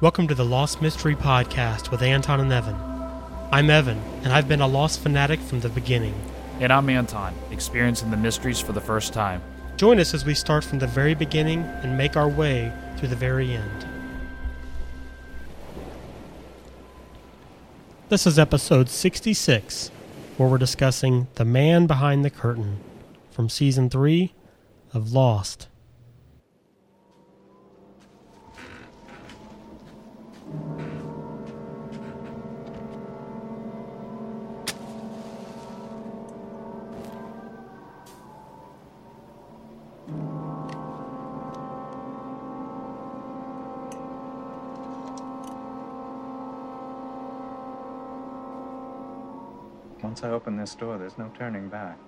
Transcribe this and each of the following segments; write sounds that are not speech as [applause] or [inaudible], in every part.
Welcome to the Lost Mystery Podcast with Anton and Evan. I'm Evan, and I've been a Lost fanatic from the beginning. And I'm Anton, experiencing the mysteries for the first time. Join us as we start from the very beginning and make our way through the very end. This is episode 66, where we're discussing The Man Behind the Curtain from season 3 of Lost. Once I open this door, there's no turning back.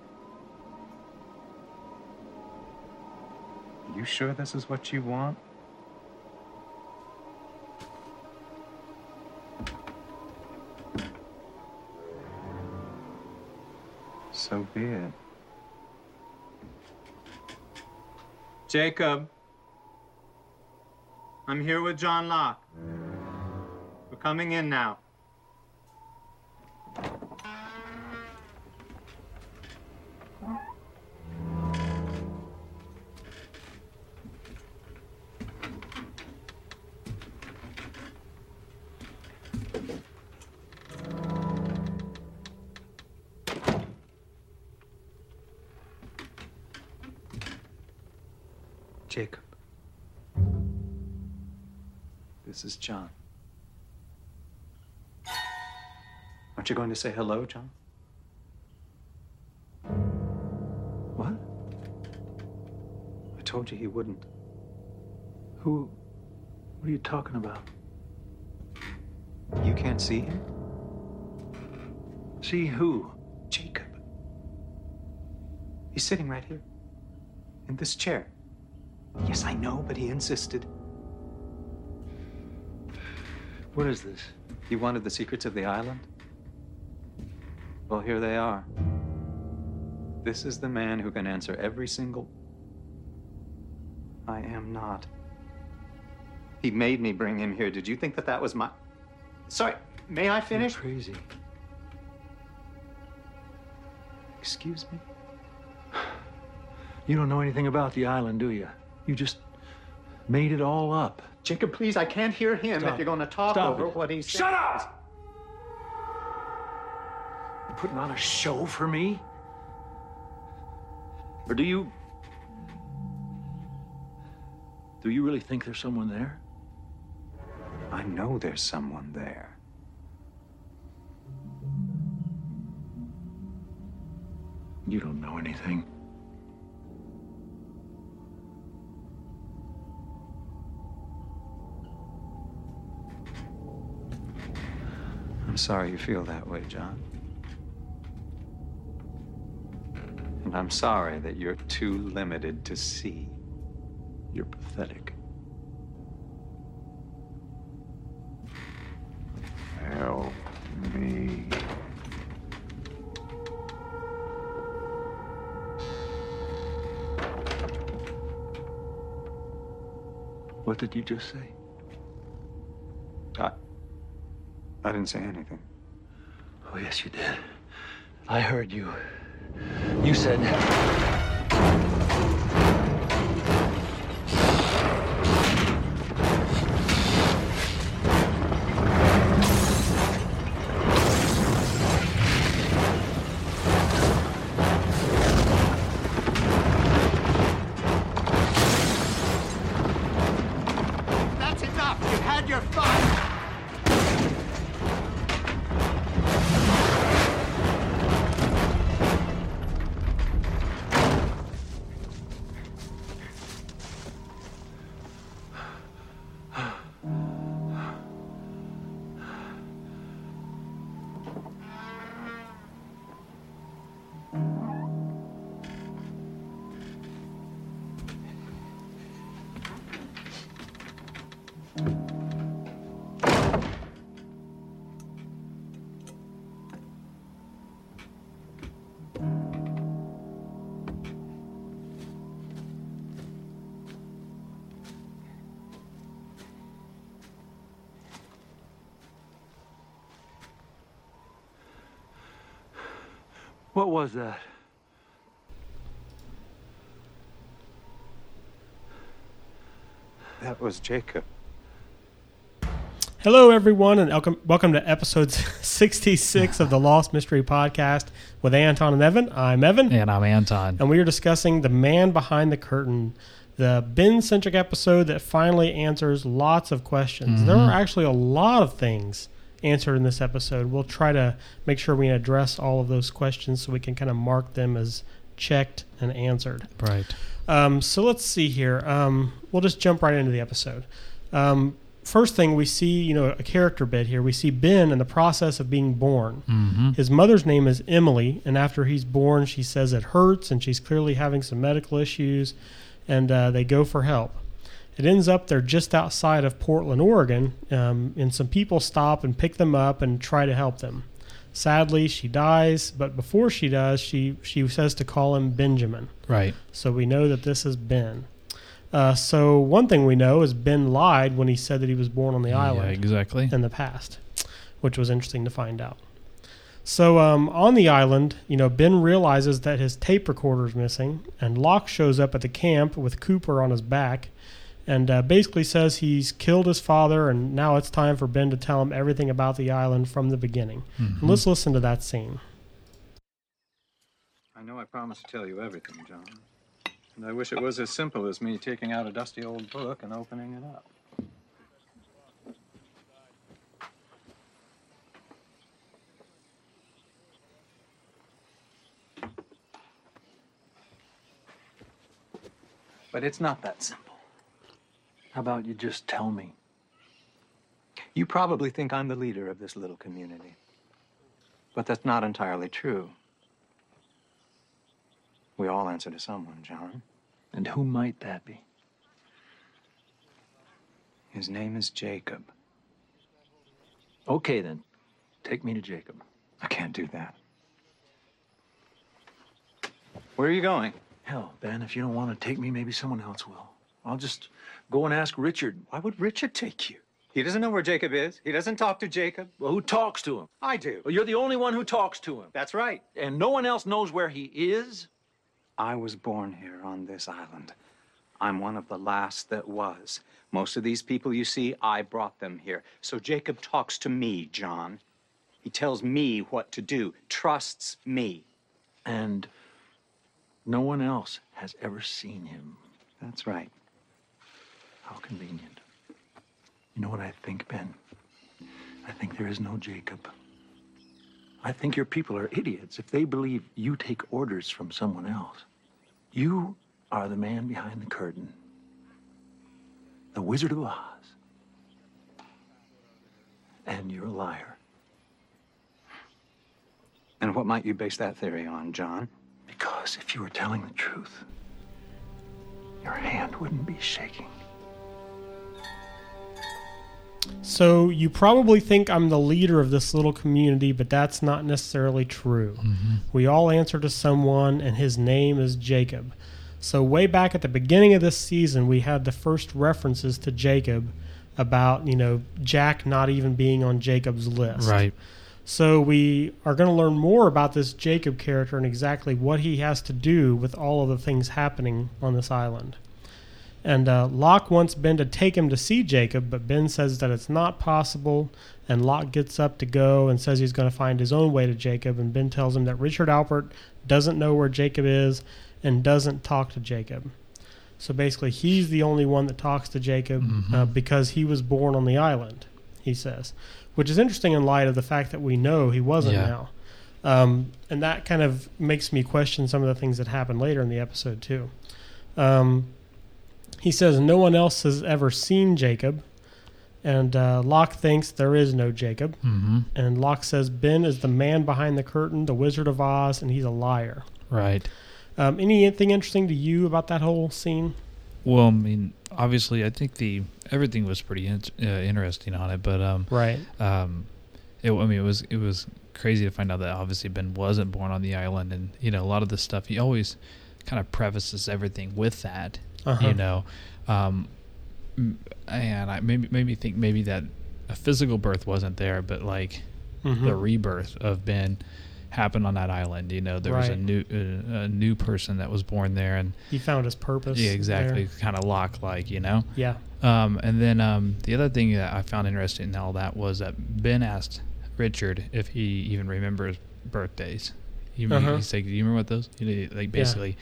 You sure this is what you want? So be it. Jacob. I'm here with John Locke. We're coming in now. This is John. Aren't you going to say hello, John? What? I told you he wouldn't. Who? What are you talking about? You can't see him? See who? Jacob. He's sitting right here. In this chair. Yes, I know, but he insisted. What is this? You wanted the secrets of the island? Well, here they are. This is the man who can answer every single. I am not. He made me bring him here. Did you think that that was my. Sorry, may I finish? You're crazy. Excuse me? [sighs] You don't know anything about the island, do you? You just made it all up. Jacob, please, I can't hear him Stop if you're going to talk Stop over it. what he's saying. Shut up! You putting on a show for me? Or do you. Do you really think there's someone there? I know there's someone there. You don't know anything. I'm sorry you feel that way, John. And I'm sorry that you're too limited to see. You're pathetic. Help me. What did you just say? I, I didn't say anything. Oh, yes, you did. I heard you. You said. What was that? That was Jacob. Hello, everyone, and welcome, welcome to episode [laughs] 66 of the Lost Mystery Podcast with Anton and Evan. I'm Evan, And I'm Anton. and we are discussing The Man Behind the Curtain, the Ben centric episode that finally answers lots of questions. Mm-hmm. There are actually a lot of things answered in this episode. We'll try to make sure we address all of those questions so we can kind of mark them as checked and answered. Right. Um, so let's see here. Um, we'll just jump right into the episode. Um, first thing we see, you know, a character bit here. We see Ben in the process of being born. Mm-hmm. His mother's name is Emily, and after he's born, she says it hurts, and she's clearly having some medical issues, and uh, they go for help. It ends up they're just outside of Portland, Oregon, um, and some people stop and pick them up and try to help them. Sadly, she dies, but before she does, she she says to call him Benjamin. Right. So we know that this is Ben. Uh, so one thing we know is Ben lied when he said that he was born on the Yeah, island exactly. in the past, which was interesting to find out. So um, on the island, you know, Ben realizes that his tape recorder is missing, and Locke shows up at the camp with Cooper on his back, and uh, basically says he's killed his father, and now it's time for Ben to tell him everything about the island from the beginning. Mhm. And let's listen to that scene. I know I promised to tell you everything, John. And I wish it was as simple as me taking out a dusty old book and opening it up. But it's not that simple. How about you just tell me? You probably think I'm the leader of this little community. But that's not entirely true. We all answer to someone, John. And who might that be? His name is Jacob. Okay, then. Take me to Jacob. I can't do that. Where are you going? Hell, Ben, if you don't want to take me, maybe someone else will. I'll just go and ask Richard. Why would Richard take you? He doesn't know where Jacob is. He doesn't talk to Jacob. Well, who talks to him? I do. Well, you're the only one who talks to him. That's right. And no one else knows where he is? I was born here on this island. I'm one of the last that was. Most of these people you see, I brought them here. So Jacob talks to me, John. He tells me what to do, trusts me. And no one else has ever seen him. That's right. How convenient. You know what I think, Ben? I think there is no Jacob. I think your people are idiots if they believe you take orders from someone else. You are the man behind the curtain, the Wizard of Oz. And you're a liar And what might you base that theory on, John? because if you were telling the truth, your hand wouldn't be shaking. So you probably think I'm the leader of this little community, but that's not necessarily true. Mm-hmm. We all answer to someone, and his name is Jacob. So way back at the beginning of this season, we had the first references to Jacob about you know Jack not even being on Jacob's list. Right. So we are going to learn more about this Jacob character and exactly what he has to do with all of the things happening on this island. And uh, Locke wants Ben to take him to see Jacob, but Ben says that it's not possible. And Locke gets up to go and says he's going to find his own way to Jacob. And Ben tells him that Richard Alpert doesn't know where Jacob is and doesn't talk to Jacob. So basically, he's the only one that talks to Jacob uh, because he was born on the island, he says. Which is interesting in light of the fact that we know he wasn't Yeah. now. Um, and that kind of makes me question some of the things that happened later in the episode, too. Um, he says no one else has ever seen Jacob, and uh, Locke thinks there is no Jacob. Mm-hmm. And Locke says Ben is the man behind the curtain, the Wizard of Oz, and he's a liar. Right. Um, anything interesting to you about that whole scene? Well, I mean, obviously, I think the everything was pretty in, uh, interesting on it, but um, Right. um, it, I mean, it was it was crazy to find out that obviously Ben wasn't born on the island, and you know, a lot of the stuff he always kind of prefaces everything with that, Uh-huh. you know, um, and I maybe made me think maybe that a physical birth wasn't there, but like Mhm. the rebirth of Ben, happened on that island. You know, there was a new uh, a new person that was born there, and He found his purpose. yeah, exactly, kind of Locke like. You know. Yeah. Um, and then um, the other thing that I found interesting in all that was that Ben asked Richard if he even remembers birthdays. Ma- Uh-huh. He's like, "Do you remember what those?" You know, like basically,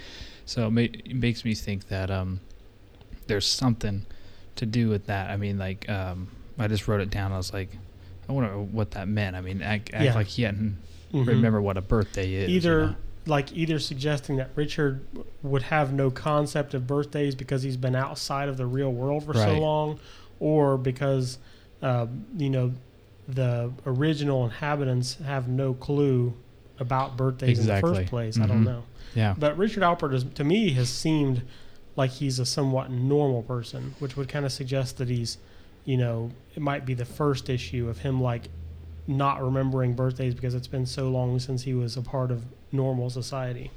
so it, ma- it makes me think that um, there's something to do with that. I mean, like um, I just wrote it down. I was like, I wonder what that meant. I mean, act, act Yeah. like he hadn't Mhm. remember what a birthday is. you either know? like either suggesting that Richard would have no concept of birthdays because he's been outside of the real world for so long, or because uh, you know the original inhabitants have no clue about birthdays in the first place. I don't Mhm. know, Yeah. but Richard Alpert is, to me has seemed like he's a somewhat normal person, which would kind of suggest that he's, you know, it might be the first issue of him like not remembering birthdays because it's been so long since he was a part of normal society.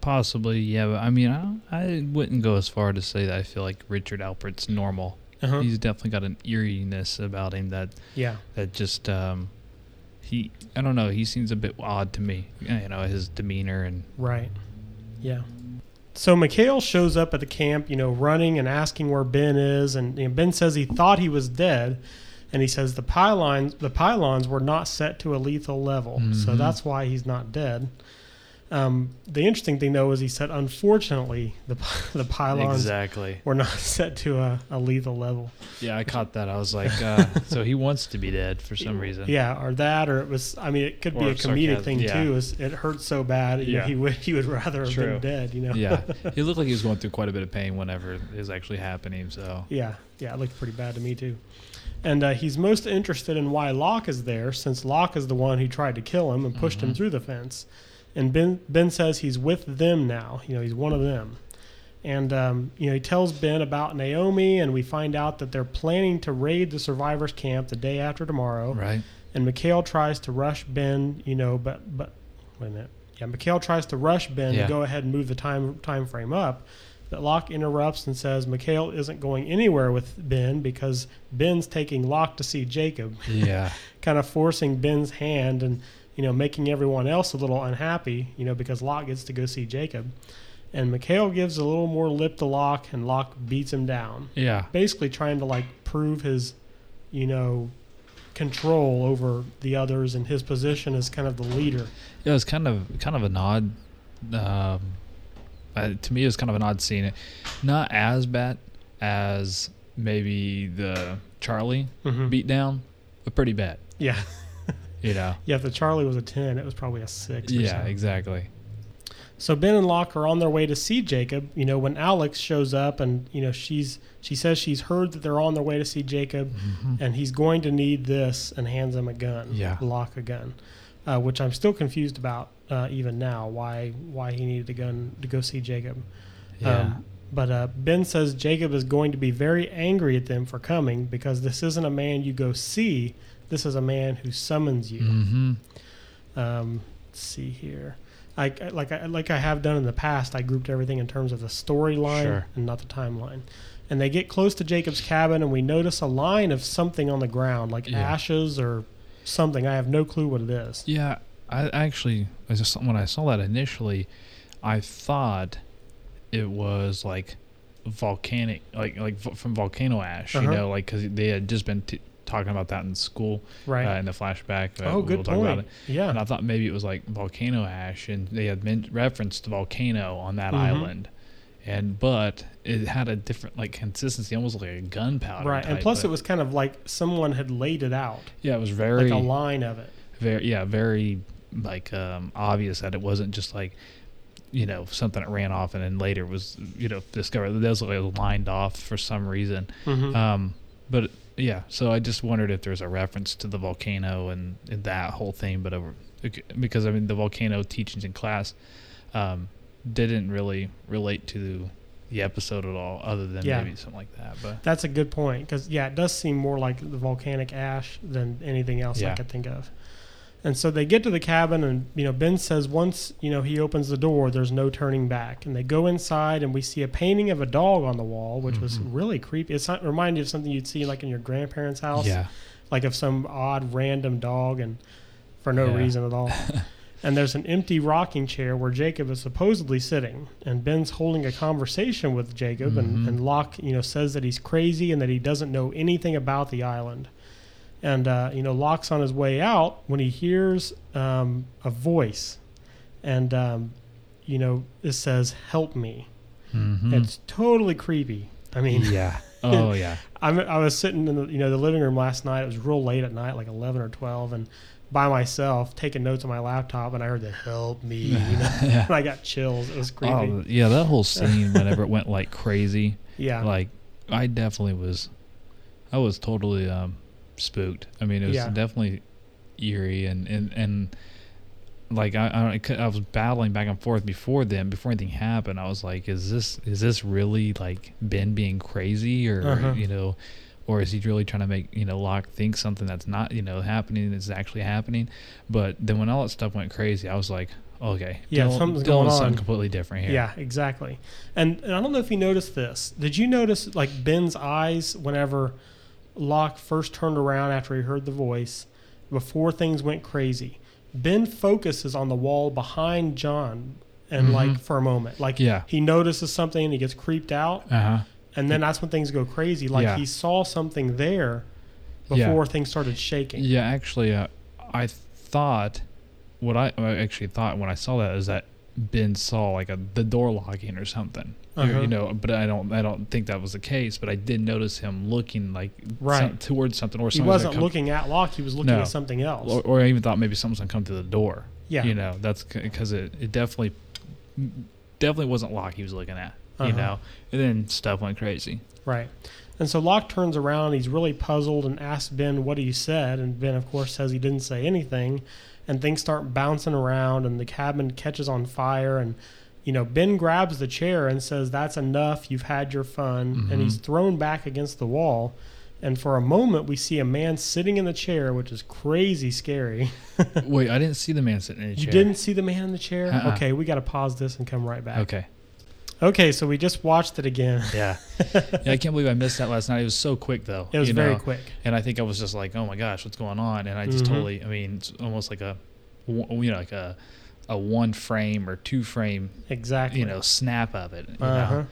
Possibly, yeah. But I mean, I, I wouldn't go as far to say that I feel like Richard Alpert's normal. Uh-huh. He's definitely got an eeriness about him that yeah, that just um, he I don't know. He seems a bit odd to me. You know, his demeanor and right. Yeah. So Mikhail shows up at the camp, you know, running and asking where Ben is, and, and Ben says he thought he was dead, and he says the pylons the pylons were not set to a lethal level, so Mhm. that's why he's not dead. Um, the interesting thing though is he said, unfortunately, the [laughs] the pylons exactly. were not [laughs] set to a, a lethal level. Yeah, I caught that. I was like, [laughs] uh, so he wants to be dead for some reason. Yeah, or that, or it was. I mean, it could be Or a comedic thing yeah. too. Is it hurts so bad? You Yeah. he would he would rather have True. been dead. You know. yeah. He looked like he was going through quite a bit of pain whenever it was actually happening. So yeah, yeah. It looked pretty bad to me too. And uh, he's most interested in why Locke is there, since Locke is the one who tried to kill him and pushed him Mhm. through the fence. And Ben Ben says he's with them now. You know, he's one of them. And um, you know, he tells Ben about Naomi, and we find out that they're planning to raid the survivors' camp the day after tomorrow. right. and Mikhail tries to rush Ben, you know, but but wait a minute. Yeah, Mikhail tries to rush Ben Yeah. to go ahead and move the time time frame up. But Locke interrupts and says Mikhail isn't going anywhere with Ben because Ben's taking Locke to see Jacob, Yeah. [laughs] kind of forcing Ben's hand and you know making everyone else a little unhappy, you know, because Locke gets to go see Jacob. And Mikhail gives a little more lip to Locke, and Locke beats him down Yeah. basically trying to like prove his, you know, control over the others and his position as kind of the leader. Yeah, it was kind of kind of an odd. Um, uh, to me, it was kind of an odd scene. Not as bad as maybe the Charlie Mhm. beat down, but pretty bad. Yeah, You know. yeah. If the Charlie was a ten, it was probably a six. Or Yeah, so. exactly. So Ben and Locke are on their way to see Jacob. You know, when Alex shows up, and you know she's she says she's heard that they're on their way to see Jacob, and he's going to need this, and hands him a gun. Yeah. Locke a gun, uh, which I'm still confused about uh, even now. Why why he needed a gun to go see Jacob. Yeah. Um, but uh, Ben says Jacob is going to be very angry at them for coming because this isn't a man you go see. This is a man who summons you. mm-hmm. Um, let's see here. I, like I like I have done in the past. I grouped everything in terms of the storyline Sure. and not the timeline. And they get close to Jacob's cabin, and we notice a line of something on the ground, like Yeah. ashes or something. I have no clue what it is. Yeah, I actually, I just when I saw that initially, I thought it was like volcanic, like like from volcano ash. Uh-huh. You know, like because they had just been t- talking about that in school, Right. Uh, in the flashback. Uh, oh, we'll good talk about point. it. Yeah. And I thought maybe it was like volcano ash, and they had men- referenced the volcano on that Mhm. island. And but it had a different like consistency, almost like a gunpowder. right. And plus, it was kind of like someone had laid it out, yeah, it was very like a line of it. very yeah very like um obvious that it wasn't just like you know something that ran off and then later was you know discovered that was like lined off for some reason Mhm. um but yeah so i just wondered if there's a reference to the volcano and, and that whole thing but over because i mean the volcano teachings in class um didn't really relate to the episode at all other than Yeah. maybe something like that but That's a good point because yeah, it does seem more like the volcanic ash than anything else I could think of. And so they get to the cabin, and you know Ben says once you know he opens the door, there's no turning back. And they go inside, and we see a painting of a dog on the wall, which was Mhm. really creepy. It's not, remind you of something you'd see like in your grandparents' house, yeah like of some odd random dog, and for no Yeah. reason at all. [laughs] and there's an empty rocking chair where Jacob is supposedly sitting, and Ben's holding a conversation with Jacob, and, and Locke, you know, says that he's crazy and that he doesn't know anything about the island. And uh, you know, Locke's on his way out when he hears um, a voice, and um, you know, it says, "Help me." It's totally creepy. I mean, yeah. [laughs] Oh yeah. I'm, I was sitting in the you know the living room last night. It was real late at night, like eleven or twelve, and by myself taking notes on my laptop, and I heard the "help me," you know, [laughs] [laughs] and I got chills. It was creepy. Oh yeah, that whole scene whenever it went like crazy. yeah, Like I definitely was I was totally um spooked. I mean, it was Yeah. definitely eerie and and and like I, I I was battling back and forth before then before anything happened. I was like, is this is this really like Ben being crazy or Uh-huh. you know or is he really trying to make you know Locke think something that's not you know happening is actually happening? But then when all that stuff went crazy, I was like, okay, Yeah, something's going something completely different here. yeah, exactly. And, and I don't know if you noticed this. Did you notice like Ben's eyes whenever Locke first turned around after he heard the voice, before things went crazy? Ben focuses on the wall behind John, and like for a moment, like Mm-hmm. Yeah. he notices something and he gets creeped out, Uh huh. and then that's when things go crazy. Like Yeah. he saw something there Yeah. before things started shaking. Yeah, actually, uh, I thought what I, I actually thought when I saw that is that Ben saw like a the door locking or something. Uh-huh. You know, but I don't I don't think that was the case. But I did notice him looking like Right. some, towards something, or He something was wasn't looking at Locke; he was looking No. at something else. or, or I even thought maybe someone's gonna come to the door. Yeah. you know, that's because it, it definitely definitely wasn't Locke he was looking at. Uh-huh. You know, and then stuff went crazy. Right. And so Locke turns around, he's really puzzled and asks Ben what he said, and Ben, of course, says he didn't say anything. And things start bouncing around, and the cabin catches on fire. And, you know, Ben grabs the chair and says, That's enough, you've had your fun. And mm-hmm. he's thrown back against the wall. And for a moment, we see a man sitting in the chair, which is crazy scary. [laughs] Wait, I didn't see the man sitting in the chair. You didn't see the man in the chair? Uh-uh. Okay, we got to pause this and come right back. Okay. Okay, so we just watched it again. Yeah. [laughs] yeah, I can't believe I missed that last night. It was so quick though. It was very know? quick. And I think I was just like, oh my gosh, what's going on? And I just Mhm. totally, I mean, it's almost like a, one- you know, like a, a one frame or two frame, Exactly. you know, snap of it. Uh-huh. know?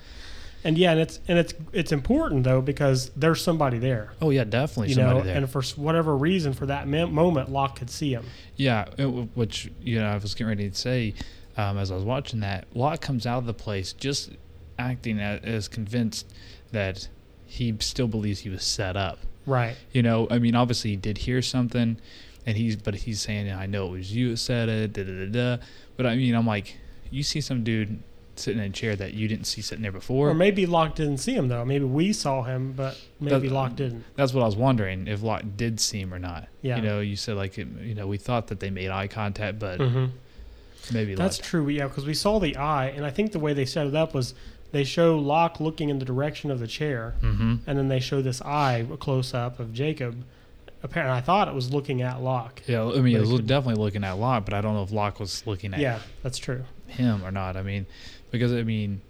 And yeah, and it's and it's it's important though because there's somebody there, Oh yeah, definitely you somebody know, there. and for whatever reason, for that moment, Locke could see him. yeah, it, which you know, I was getting ready to say um, as I was watching that, Locke comes out of the place just acting as, convinced that he still believes he was set up. Right. You know, I mean, obviously he did hear something, and he's but he's saying, "I know it was you that said it." Da, da, da, da. But I mean, I'm like, you see some dude sitting in a chair that you didn't see sitting there before. Or maybe Locke didn't see him though. Maybe we saw him, but maybe That- Locke didn't. That's what I was wondering if Locke did see him or not. Yeah. You know, you said like, it, you know, we thought that they made eye contact, but hmm maybe That's Locke. true. Yeah, because we saw the eye, and I think the way they set it up was they show Locke looking in the direction of the chair, Mm-hmm. and then they show this eye a close up of Jacob. Apparently, I thought it was looking at Locke. Yeah, I mean, it was it definitely looking at Locke, but I don't know if Locke was looking at Yeah, that's true. him or not. I mean, because I mean,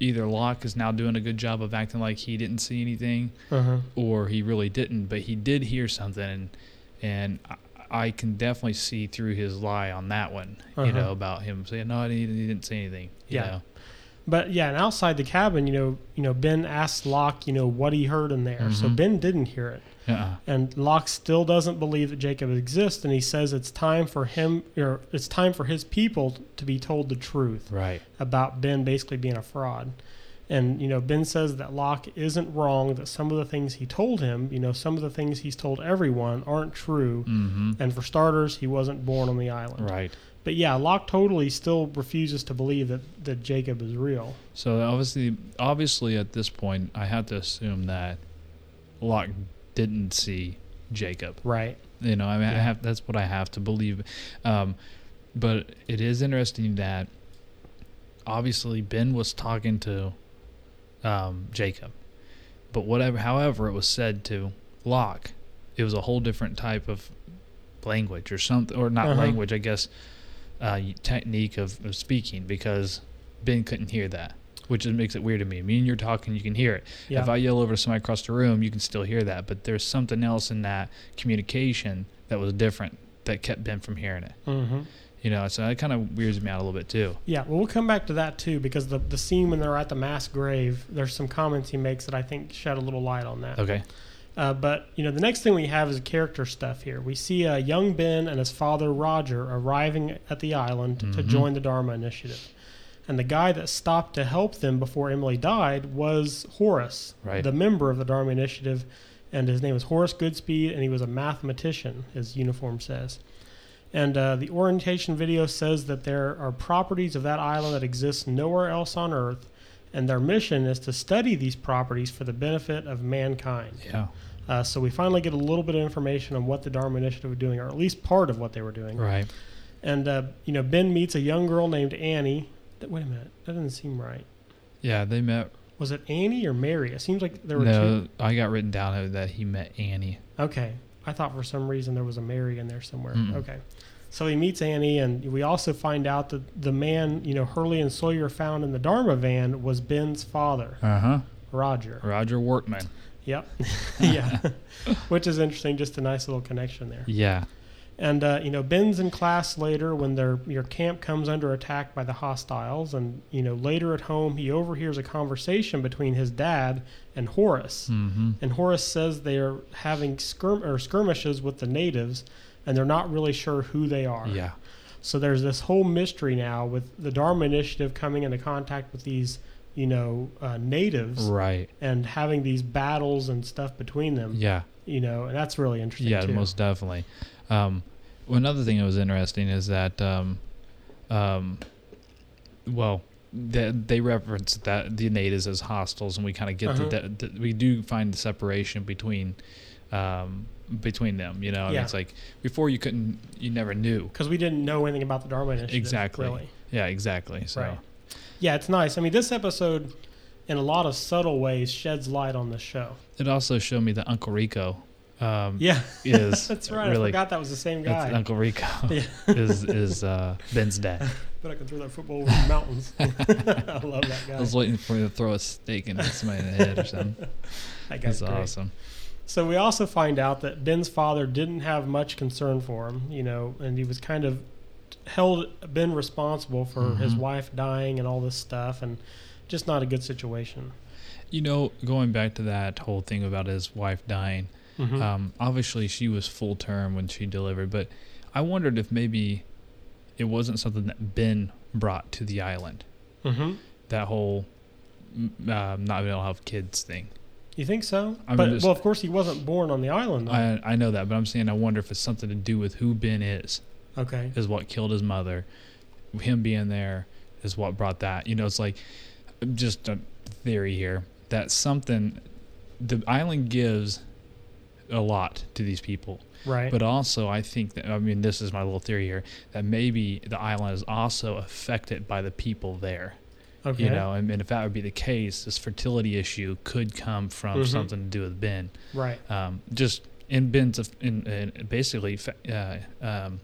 either Locke is now doing a good job of acting like he didn't see anything, Uh-huh. or he really didn't, but he did hear something, and and I, can definitely see through his lie on that one, you Uh-huh. know, about him saying no, he, didn't say anything. You Yeah. know? But yeah, and outside the cabin, you know, you know, Ben asked Locke, you know, what he heard in there. So Mhm. Ben didn't hear it, Uh-uh. and Locke still doesn't believe that Jacob exists, and he says it's time for him, or it's time for his people to be told the truth Right. about Ben basically being a fraud. And you know, Ben says that Locke isn't wrong. That some of the things he told him, you know, some of the things he's told everyone aren't true. Mm-hmm. And for starters, he wasn't born on the island. Right. But yeah, Locke totally still refuses to believe that, that Jacob is real. So obviously, obviously, at this point, I have to assume that Locke didn't see Jacob. Right. You know, I mean, I have that's what I have to believe. Um, but it is interesting that obviously Ben was talking to um, Jacob, but whatever, however, it was said to Locke, it was a whole different type of language or something, or not Uh-huh. language, I guess, uh, technique of, of speaking because Ben couldn't hear that. Which makes it weird to me. Me and you're talking, you can hear it. Yeah. If I yell over to somebody across the room, you can still hear that. But there's something else in that communication that was different that kept Ben from hearing it. Mm-hmm. You know, so that kind of weirds me out a little bit too. Yeah, well, we'll come back to that too because the the scene when they're at the mass grave, there's some comments he makes that I think shed a little light on that. Okay. Uh, but you know, the next thing we have is character stuff here. We see uh, young Ben and his father Roger arriving at the island to Mhm. join the Dharma Initiative, and the guy that stopped to help them before Emily died was Horace, Right. the member of the Dharma Initiative, and his name was Horace Goodspeed, and he was a mathematician. His uniform says. And uh, the orientation video says that there are properties of that island that exist nowhere else on Earth, and their mission is to study these properties for the benefit of mankind. Yeah. Uh, so we finally get a little bit of information on what the Dharma Initiative was doing, or at least part of what they were doing. Right. And uh, you know, Ben meets a young girl named Annie. Th- Wait a minute, that doesn't seem right. Yeah, they met. Was it Annie or Mary? It seems like there were No, two. I got written down that he met Annie. Okay, I thought for some reason there was a Mary in there somewhere. Mm-mm. Okay, so he meets Annie, and we also find out that the man, you know, Hurley and Sawyer found in the Dharma van was Ben's father, Uh huh. Roger. Roger Workman. Yep, [laughs] [laughs] yeah, [laughs] which is interesting. Just a nice little connection there. Yeah. And uh, you know, Ben's in class later when their your camp comes under attack by the hostiles, and you know later at home he overhears a conversation between his dad and Horace. Mm-hmm. And Horace says they are having skirm- or skirmishes with the natives, and they're not really sure who they are. Yeah. So there's this whole mystery now with the Dharma Initiative coming into contact with these, you know, uh, natives Right. and having these battles and stuff between them. Yeah. You know, and that's really interesting. Yeah, too. most definitely. Um, another thing that was interesting is that, um, um, well, they, they reference that the natives as hostiles, and we kind of get Uh-huh. that, we do find the separation between um, between them. You know, I mean, Yeah. it's like before you couldn't, you never knew. because we didn't know anything about the Dharma Initiative. Exactly. Really. Yeah, exactly. So, Right. Yeah, it's nice. I mean, this episode, in a lot of subtle ways, sheds light on the show. it also showed me that Uncle Rico. Um, Yeah, is [laughs] that's right. Really, I forgot that was the same guy. Uncle Rico [laughs] Yeah. is is uh, Ben's dad. [laughs] but I can throw that football over the mountains. I love that guy. I was waiting for you to throw a steak and hit somebody in the head or something. that guy's That's great. awesome. So we also find out that Ben's father didn't have much concern for him, you know, and he was kind of held Ben responsible for his Mhm. wife dying and all this stuff, and just not a good situation. You know, going back to that whole thing about his wife dying, Mhm. um, obviously she was full term when she delivered, but I wondered if maybe it wasn't something that Ben brought to the island. Mhm. That whole um, not being able to have kids thing. You think so? I'm but well, of course, he wasn't born on the island. Though. I I know that, but I'm saying I wonder if it's something to do with who Ben is. okay. Is what killed his mother. Him being there is what brought that. You know, it's like just a theory here that something the island gives a lot to these people. Right. But also, I think that I mean this is my little theory here that maybe the island is also affected by the people there. okay. You know, and, and if that would be the case, this fertility issue could come from Mhm. something to do with Ben. Right. Um, just in Ben's in, in basically fa- uh, um,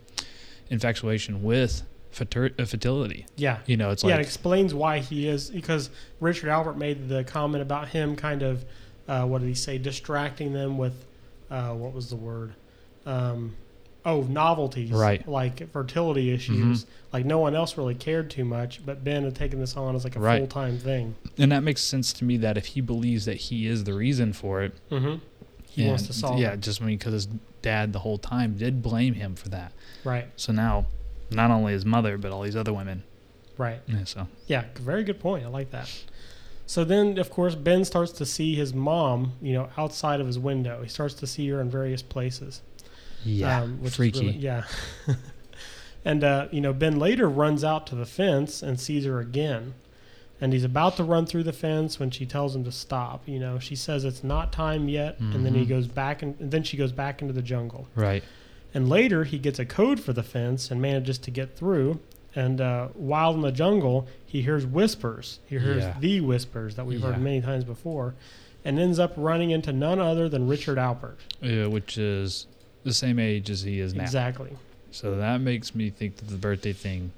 infatuation with uh, fertility. Yeah. You know, it's yeah, it explains why he is because Richard Alpert made the comment about him kind of uh, what did he say distracting them with uh, what was the word um, oh novelties Right. like fertility issues like no one else really cared too much but Ben had taken this on as like a Right. full time thing and that makes sense to me that if he believes that he is the reason for it, mm-hmm. he wants to solve it. Yeah, it just because his dad the whole time did blame him for that. right So now, not only his mother, but all these other women. right Yeah, so Yeah, very good point. I like that. So then, of course, Ben starts to see his mom, you know, outside of his window. He starts to see her in various places. yeah, um, which is freaky. really- yeah. [laughs] and, uh, you know, Ben later runs out to the fence and sees her again. And he's about to run through the fence when she tells him to stop. You know, she says it's not time yet. And then he Mhm. goes back, and then she goes back into the jungle. right. And later, he gets a code for the fence and manages to get through. And uh, while in the jungle, he hears whispers. He hears Yeah. the whispers that we've Yeah. heard many times before, and ends up running into none other than Richard Alpert. Yeah, which is the same age as he is now. Exactly. So that makes me think that the birthday thing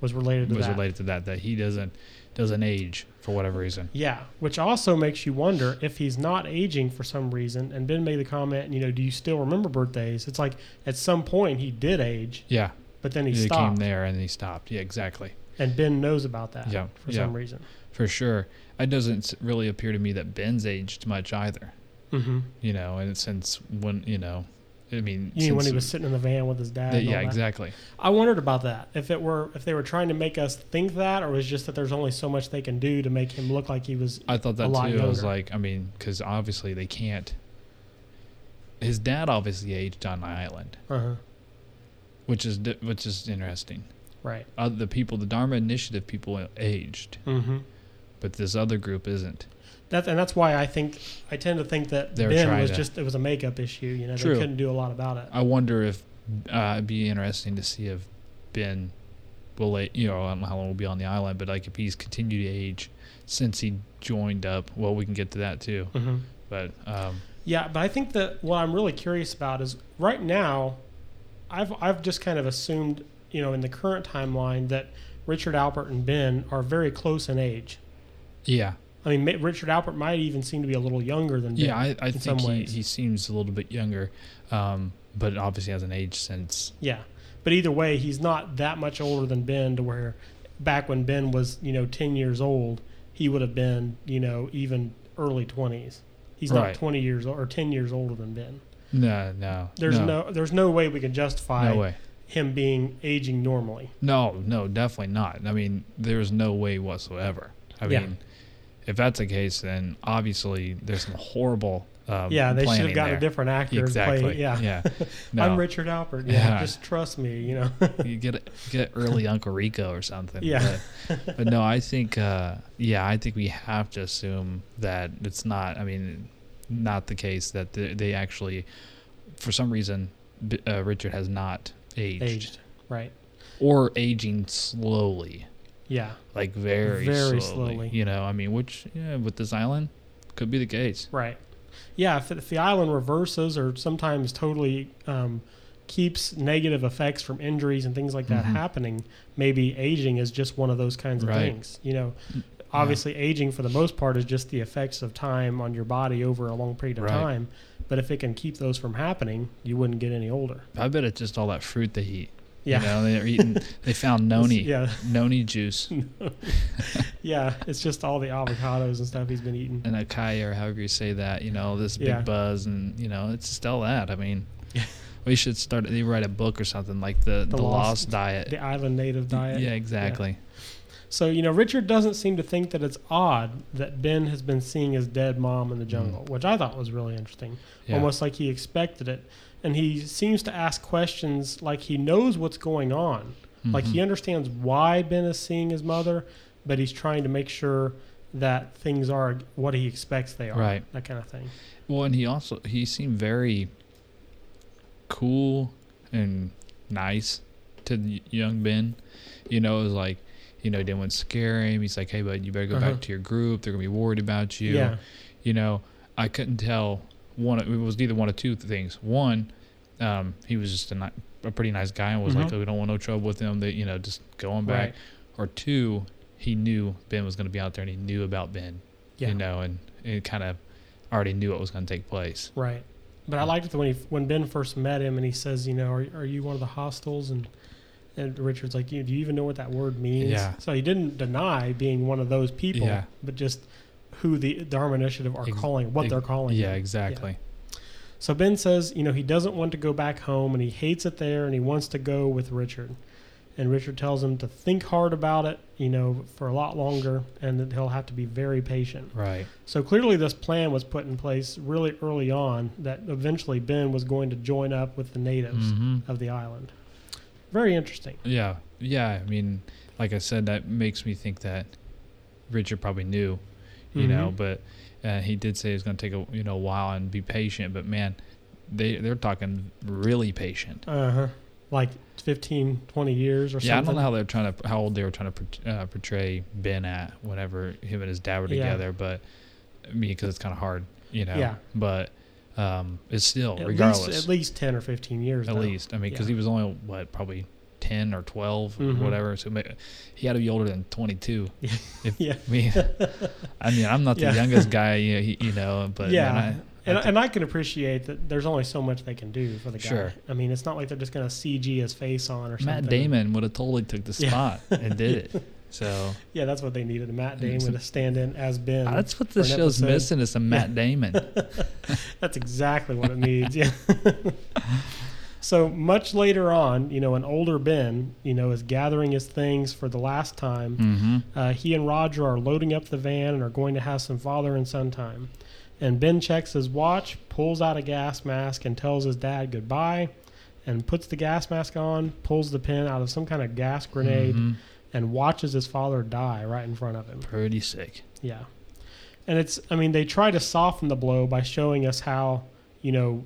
Was related to that was that. related to that. That he doesn't doesn't age for whatever reason. Yeah, which also makes you wonder if he's not aging for some reason. And Ben made the comment, you know, do you still remember birthdays? It's like at some point he did age, Yeah, but then he he came stopped, there and he stopped. Yeah, exactly. and Ben knows about that Yeah, for yeah. some reason. For sure. It doesn't really appear to me that Ben's aged much either. hmm You know, and since when you know, I mean, You mean when he was sitting in the van with his dad? the- yeah, exactly. I wondered about that. If it were, if they were trying to make us think that, or was just that there's only so much they can do to make him look like he was. I thought that too. lot I was like, I mean, because obviously they can't. His dad obviously aged on the island, Uh-huh. Which is di- which is interesting. Right. Uh, the people, the Dharma Initiative people, aged, hmm but this other group isn't. That's and that's why I think I tend to think that They were Ben was to- just it was a makeup issue. You know, True. they couldn't do a lot about it. I wonder if uh, it'd be interesting to see if Ben will, la- you know, I don't know how long we'll be on the island, but like if he's continued to age since he joined up. Well, we can get to that too, hmm but um, Yeah, but I think that what I'm really curious about is right now, I've I've just kind of assumed, you know, in the current timeline that Richard Alpert and Ben are very close in age. yeah, I mean, Richard Alpert might even seem to be a little younger than Ben. yeah, I, I in think some he, he seems a little bit younger, um, but obviously has an age since. Yeah, but either way, he's not that much older than Ben to where back when Ben was, you know, ten years old, he would have been, you know, even early twenties. He's not twenty years or ten years older than Ben. No, no, There's no, there's no way we can justify no way. him being aging normally. No, no, definitely not. I mean, there's no way whatsoever. I Yeah. mean, if that's the case, then obviously there's some horrible. Um, Yeah, they should have gotten there. a different actor to Exactly. play. Yeah, Yeah. [laughs] I'm Richard Alpert. Yeah, Yeah. just trust me. You know. [laughs] you get get early Uncle Rico or something. Yeah. But, [laughs] but no, I think uh, yeah, I think we have to assume that it's not. I mean, not the case that they, they actually, for some reason, uh, Richard has not aged, Aged. Right. or aging slowly, Yeah. like very Very slowly. slowly. You know, I mean, which yeah, with this island could be the case. Right. Yeah. If, if the island reverses or sometimes totally um, keeps negative effects from injuries and things like that Mhm. happening, maybe aging is just one of those kinds of Right. things. You know, obviously aging for the most part is just the effects of time on your body over a long period of Right. time. But if it can keep those from happening, you wouldn't get any older. I bet it's just all that fruit they eat. Yeah. You know, they're eating. [laughs] They found noni. Yeah. Noni juice. [laughs] Yeah. It's just all the avocados and stuff he's been eating. and acai or however you say that, you know, this big Yeah. buzz and you know, it's just all that. I mean, we should start. They write a book or something like the the, The lost, Lost- diet. The island native diet. yeah, exactly. So, you know, Richard doesn't seem to think that it's odd that Ben has been seeing his dead mom in the jungle, which I thought was really interesting. Mm. Yeah. Almost like he expected it. And he seems to ask questions like he knows what's going on. Like Mm-hmm. he understands why Ben is seeing his mother, but he's trying to make sure that things are what he expects they are. Right. That kind of thing. Well, and he also he seemed very cool and nice to young Ben. You know, it was like, you know, he didn't want to scare him. He's like, hey, bud, you better go Uh-huh. back to your group. They're gonna be worried about you. Yeah. you know, I couldn't tell one. It was either one of two things. One, um, he was just a, ni- a pretty nice guy and was like, Mhm. "Oh, we don't want no trouble with him." That you know, just going back. Right. Or two, he knew Ben was going to be out there and he knew about Ben. Yeah. You know, and it kind of already knew what was going to take place. Right. But I liked it when he when Ben first met him and he says, you know, are, are you one of the hostiles? And and Richard's like, you do you even know what that word means? Yeah. So he didn't deny being one of those people, Yeah. but just who the Dharma Initiative are Ex- calling, what ex- they're calling. Yeah, him. exactly. So Ben says, you know, he doesn't want to go back home and he hates it there and he wants to go with Richard. And Richard tells him to think hard about it, you know, for a lot longer and that he'll have to be very patient. Right. So clearly, this plan was put in place really early on that eventually Ben was going to join up with the natives Mhm. of the island. Very interesting. Yeah. Yeah. I mean, like I said, that makes me think that Richard probably knew, you know, Mhm. but uh, he did say it's going to take a you know while and be patient. But man, they they're talking really patient. Uh huh. Like 15, 20 years or something. Yeah, I don't know how they're trying to how old they were trying to uh, portray Ben at whenever him and his dad were Yeah. together, but I mean, because it's kind of hard, you know. Yeah. But um, it's still at regardless least, at least 10 or 15 years. at though. least. I mean, because Yeah. he was only what probably ten or 12 Mhm. or whatever. So he had to be older than twenty two. [laughs] If, Yeah. I mean, I mean, I'm not the Yeah. youngest guy, you know, he, you know but Yeah. man, And, I and I can appreciate that there's only so much they can do for the guy. Sure. I mean, it's not like they're just going to CG his face on or something. Matt Damon would have totally took the Yeah. spot and did it. [laughs] So Yeah, that's what they needed. Matt Damon to stand in as Ben. that's what the show's episode. missing is some Matt Damon. [laughs] That's exactly what it needs. Yeah. [laughs] so much later on, you know, an older Ben, you know, is gathering his things for the last time. hmm Uh, he and Roger are loading up the van and are going to have some father and son time. And Ben checks his watch, pulls out a gas mask, and tells his dad goodbye. And puts the gas mask on, pulls the pin out of some kind of gas grenade, Mhm. And watches his father die right in front of him. Pretty sick. Yeah. And it's, I mean, they try to soften the blow by showing us how, you know,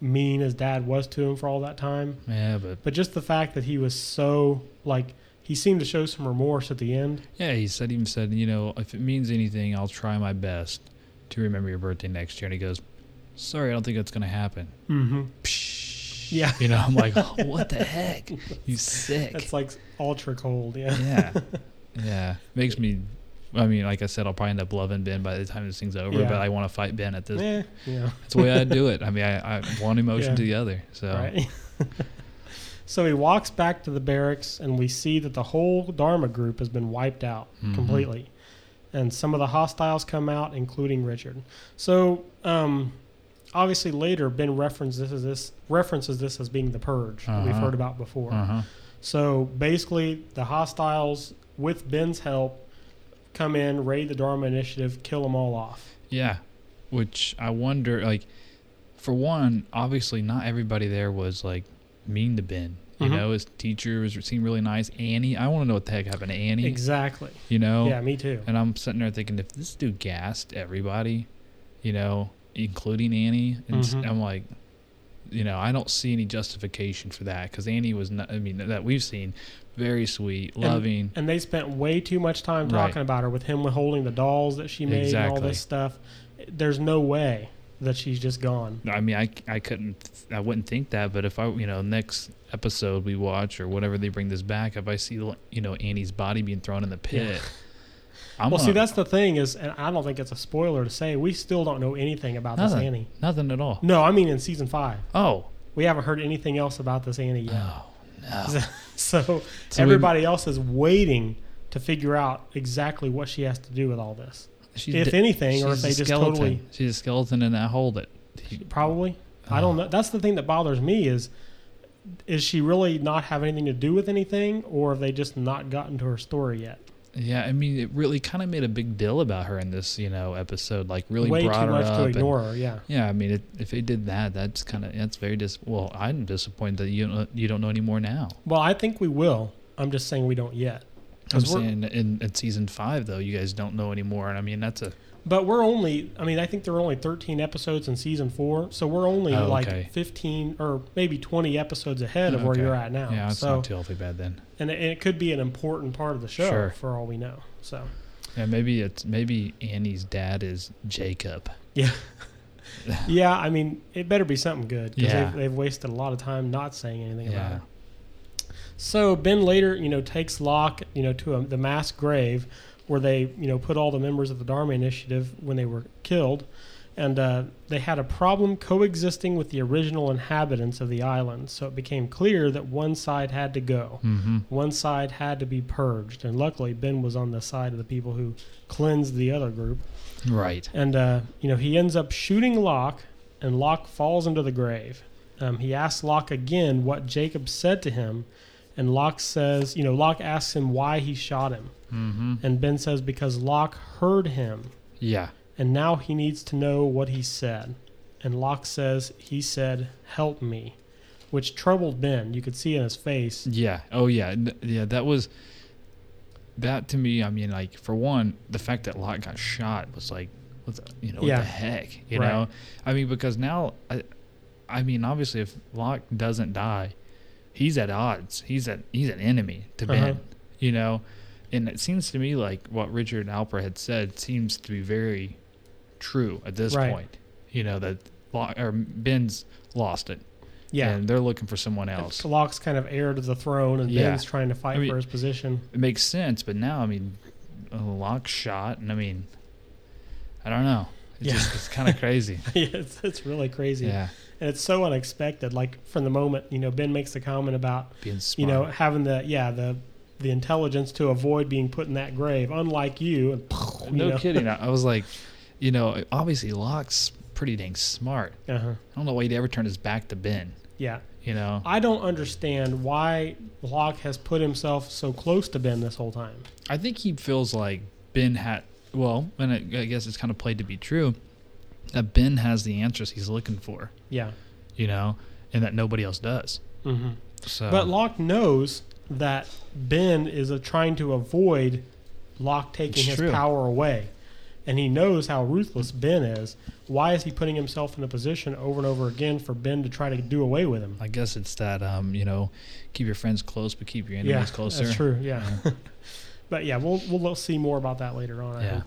mean his dad was to him for all that time. Yeah, but But just the fact that he was so, like, he seemed to show some remorse at the end. yeah, he said even said, you know, if it means anything, I'll try my best to remember your birthday next year. And he goes, "Sorry, I don't think that's gonna happen." Mm-hmm. Yeah. You know, I'm like, [laughs] what the heck? You sick. It's like ultra cold. Yeah. yeah, [laughs] yeah. Makes me. I mean, like I said, I'll probably end up loving Ben by the time this thing's over. Yeah. But I want to fight Ben at this. Eh, yeah. That's the way I do it. I mean, I, I one [laughs] emotion Yeah. to the other. So Right. so he walks back to the barracks, and we see that the whole Dharma group has been wiped out Mhm. completely. And some of the hostiles come out, including Richard. So, um, obviously, later Ben references this as this references this as being the purge that we've Uh-huh. heard about before. Uh-huh. So basically, the hostiles, with Ben's help, come in, raid the Dharma Initiative, kill them all off. Yeah, which I wonder. Like, for one, obviously, not everybody there was like mean to Ben. You Mhm. know, his teacher was seemed really nice. Annie, I want to know what the heck happened to Annie. Exactly. You know, Yeah, me too. And I'm sitting there thinking, if this dude gassed everybody, you know, including Annie, and Mhm. I'm like, you know, I don't see any justification for that because Annie was not. I mean, that we've seen, very sweet, And- loving. And they spent way too much time Right. talking about her with him holding the dolls that she made and all this stuff. There's no way that she's just gone. I mean, I, I couldn't, I wouldn't think that, but if I, you know, next episode we watch or whatever they bring this back, if I see, you know, Annie's body being thrown in the pit, I'm well, see, gonna- that's the thing is, and I don't think it's a spoiler to say we still don't know anything about this Annie. nothing at all. No, I mean in season five. Oh, we haven't heard anything else about this Annie yet. oh no. [laughs] so So we- everybody else is waiting to figure out exactly what she has to do with all this. If anything, or if they just skeleton. totally she's a skeleton in that hole that. probably. I don't know. Oh. That's the thing that bothers me is is she really not have anything to do with anything, or have they just not gotten to her story yet? Yeah, I mean, it really kind of made a big deal about her in this, you know, episode. Like, really Way brought too her much up. to and- ignore her. Yeah. yeah, I mean, it, if they did that, that's kind of that's very dis. Well, I'm disappointed that you don't, you don't know any more now. Well, I think we will. I'm just saying we don't yet. I'm saying in, in season five though, you guys don't know anymore, and I mean that's a But we're only, I mean, I think there were only 13 episodes in season four. So we're only Oh, like okay. 15 or maybe 20 episodes ahead of where you're at now. Yeah, it's so, not too bad then. and, it, and it could be an important part of the show Sure. for all we know. So, Yeah, maybe it's maybe Annie's dad is Jacob. yeah. [laughs] yeah, I mean, it better be something good because Yeah. they've, they've wasted a lot of time not saying anything about Yeah. it. So Ben later, you know, takes Locke, you know, to a, the mass grave where they, you know, put all the members of the Dharma Initiative when they were killed, and uh, they had a problem coexisting with the original inhabitants of the island. So it became clear that one side had to go. Mm-hmm. One side had to be purged, and luckily Ben was on the side of the people who cleansed the other group. Right. And uh, you know, he ends up shooting Locke, and Locke falls into the grave. Um, he asks Locke again what Jacob said to him, and Locke says, you know, Locke asks him why he shot him, Mm-hmm. and Ben says because Locke heard him, Yeah. and now he needs to know what he said. And Locke says he said, "Help me," which troubled Ben. You could see in his face. Yeah. Oh yeah. Yeah. That was. That to me, I mean, like for one, the fact that Locke got shot was like, what the, you know, Yeah. what the heck, you Right. know? I mean, because now, I, I mean, obviously, if Locke doesn't die, he's at odds. He's at he's an enemy to Ben, Uh-huh. you know. And it seems to me like what Richard Alpert had said seems to be very true at this Right. point. You know that Locke, or Ben's lost it, Yeah. and they're looking for someone else. Locke's kind of heir to the throne, and Yeah. Ben's trying to fight I mean- for his position. it makes sense, but now I mean, a Locke shot, and I mean, I don't know. It's Yeah. just it's kind of crazy. [laughs] yeah, it's, it's really crazy. yeah, And it's so unexpected. Like from the moment, you know, Ben makes the comment about, being smart. you know, having the, yeah, the, the intelligence to avoid being put in that grave, unlike you. And, you no know. kidding. I, was like, [laughs] you know, obviously Locke's pretty dang smart. Uh-huh. I don't know why he'd ever turn his back to Ben. Yeah. You know, I don't understand why Locke has put himself so close to Ben this whole time. I think he feels like Ben had. Well, and I guess it's kind of played to be true that Ben has the answers he's looking for. Yeah. You know, and that nobody else does. hmm So, But Locke knows that Ben is trying to avoid Locke taking It's his true. power away. And he knows how ruthless Ben is. Why is he putting himself in a position over and over again for Ben to try to do away with him? I guess it's that um, you know, keep your friends close, but keep your enemies yeah, closer. that's true. Yeah. [laughs] but yeah, we'll we'll see more about that later on. I Yeah. hope.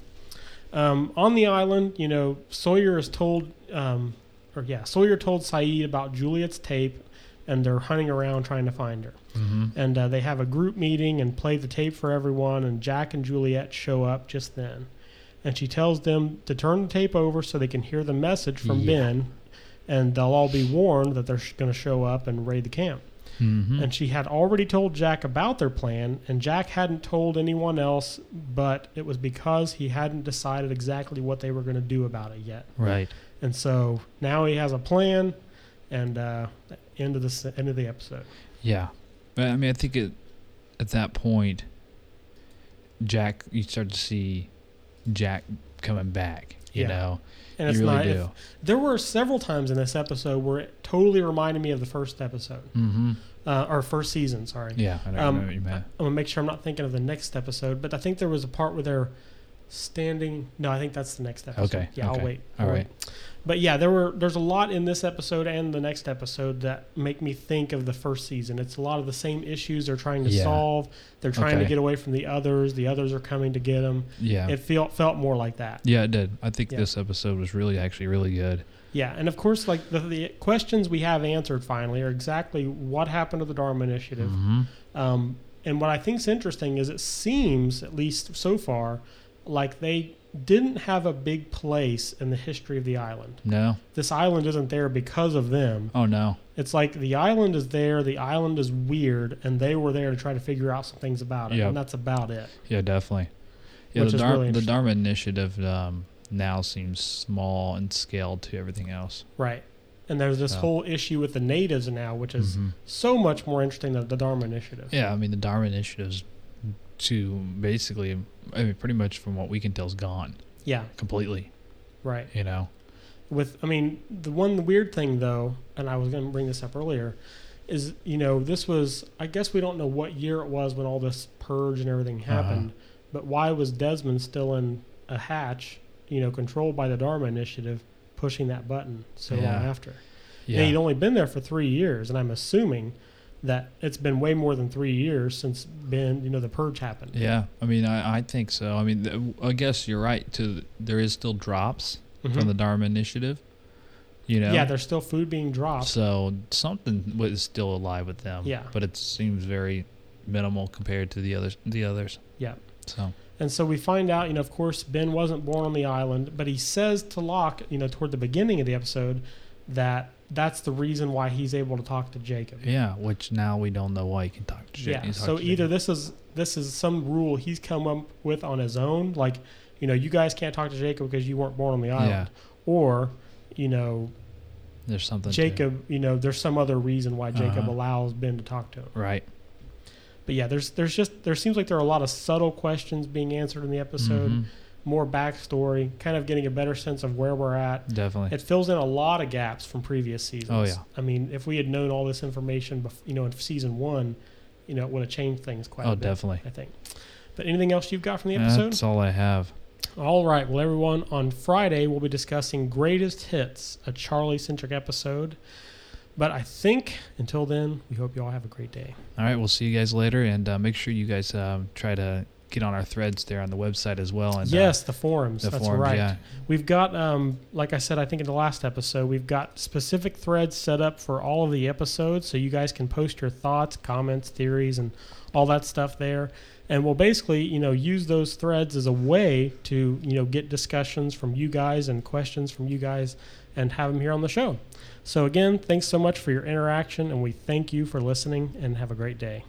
Um, on the island, you know, Sawyer is told, um, or yeah, Sawyer told Sayid about Juliet's tape, and they're hunting around trying to find her. Mm-hmm. And uh, they have a group meeting and play the tape for everyone. And Jack and Juliet show up just then, and she tells them to turn the tape over so they can hear the message from Yeah. Ben, and they'll all be warned that they're going to show up and raid the camp. Mm-hmm. And she had already told Jack about their plan, and Jack hadn't told anyone else, but it was because he hadn't decided exactly what they were going to do about it yet. right. And so now he has a plan, and uh, end of the end of the episode. Yeah, but I mean, I think it, at that point, Jack, you start to see Jack coming back. You Yeah. know, And it's really not. if- there were several times in this episode where it totally reminded me of the first episode, mm-hmm. uh, or first season. Sorry. Yeah, I don't Um, know what you meant. I'm gonna make sure I'm not thinking of the next episode, but I think there was a part where they're standing. No, I think that's the next episode. Okay, Yeah, okay. I'll wait. All I'll right. But yeah, there were there's a lot in this episode and the next episode that make me think of the first season. It's a lot of the same issues they're trying to Yeah. solve. They're trying to get away from the others. The others are coming to get them. Yeah, It felt felt more like that. yeah, it did. I think Yeah. this episode was really actually really good. Yeah, and of course, like the, the questions we have answered finally are exactly what happened to the Dharma Initiative. Mm-hmm. Um, and what I think is interesting is it seems, at least so far, like they didn't have a big place in the history of the island. No, This island isn't there because of them. oh no, It's like the island is there, the island is weird, and they were there to try to figure out some things about it, Yep. and that's about it. yeah, definitely. Yeah, Which the, is Dhar- really the. Dharma Initiative um, now seems small and scaled to everything else. Right. And there's this So- whole issue with the natives now, which is Mhm. so much more interesting than the Dharma Initiative. Yeah, I mean the Dharma Initiative's to basically, I mean, pretty much from what we can tell, is gone Yeah, completely. right. You know, with i mean the one weird thing though and i was going to bring this up earlier is you know this was i guess we don't know what year it was when all this purge and everything Uh-huh. happened but why was desmond still in a hatch you know controlled by the dharma initiative pushing that button so long after yeah, and he'd only been there for three years and i'm assuming that it's been way more than three years since been you know the purge happened yeah. I mean, I, I think so. I mean, th- I guess you're right. To there is still drops Mhm. from the Dharma Initiative. You know, yeah there's still food being dropped so something was still alive with them. Yeah. but it seems very minimal compared to the others. The others. yeah So And so we find out, you know, of course, Ben wasn't born on the island, but he says to Locke, you know, toward the beginning of the episode, that that's the reason why he's able to talk to Jacob. yeah, which now we don't know why he can talk to. Jacob. Yeah. So either Jacob. this is this is some rule he's come up with on his own, like, you know, you guys can't talk to Jacob because you weren't born on the island, Yeah. or, you know, there's something. to- Jacob, you know, there's some other reason why Jacob Uh-huh. allows Ben to talk to him. right? But yeah, there's there's just there seems like there are a lot of subtle questions being answered in the episode, Mhm. More backstory, kind of getting a better sense of where we're at. Definitely. It fills in a lot of gaps from previous seasons. Oh, yeah. I mean, if we had known all this information, bef- you know, in season one, you know, it would have changed things quite Oh, a bit. definitely. I think. But anything else you've got from the episode? That's all I have. All right. Well, everyone, on Friday we'll be discussing greatest hits, a Charlie centric episode. But I think until then, we hope you all have a great day. All right, we'll see you guys later, and uh, make sure you guys um, try to get on our threads there on the website as well. And uh, Yes, the forums. the That's forums, right. yeah. We've got, um, like I said, I think in the last episode, we've got specific threads set up for all of the episodes, so you guys can post your thoughts, comments, theories, and all that stuff there. And we'll basically, you know, use those threads as a way to, you know, get discussions from you guys and questions from you guys, and have them here on the show. So again, thanks so much for your interaction, and we thank you for listening. And have a great day.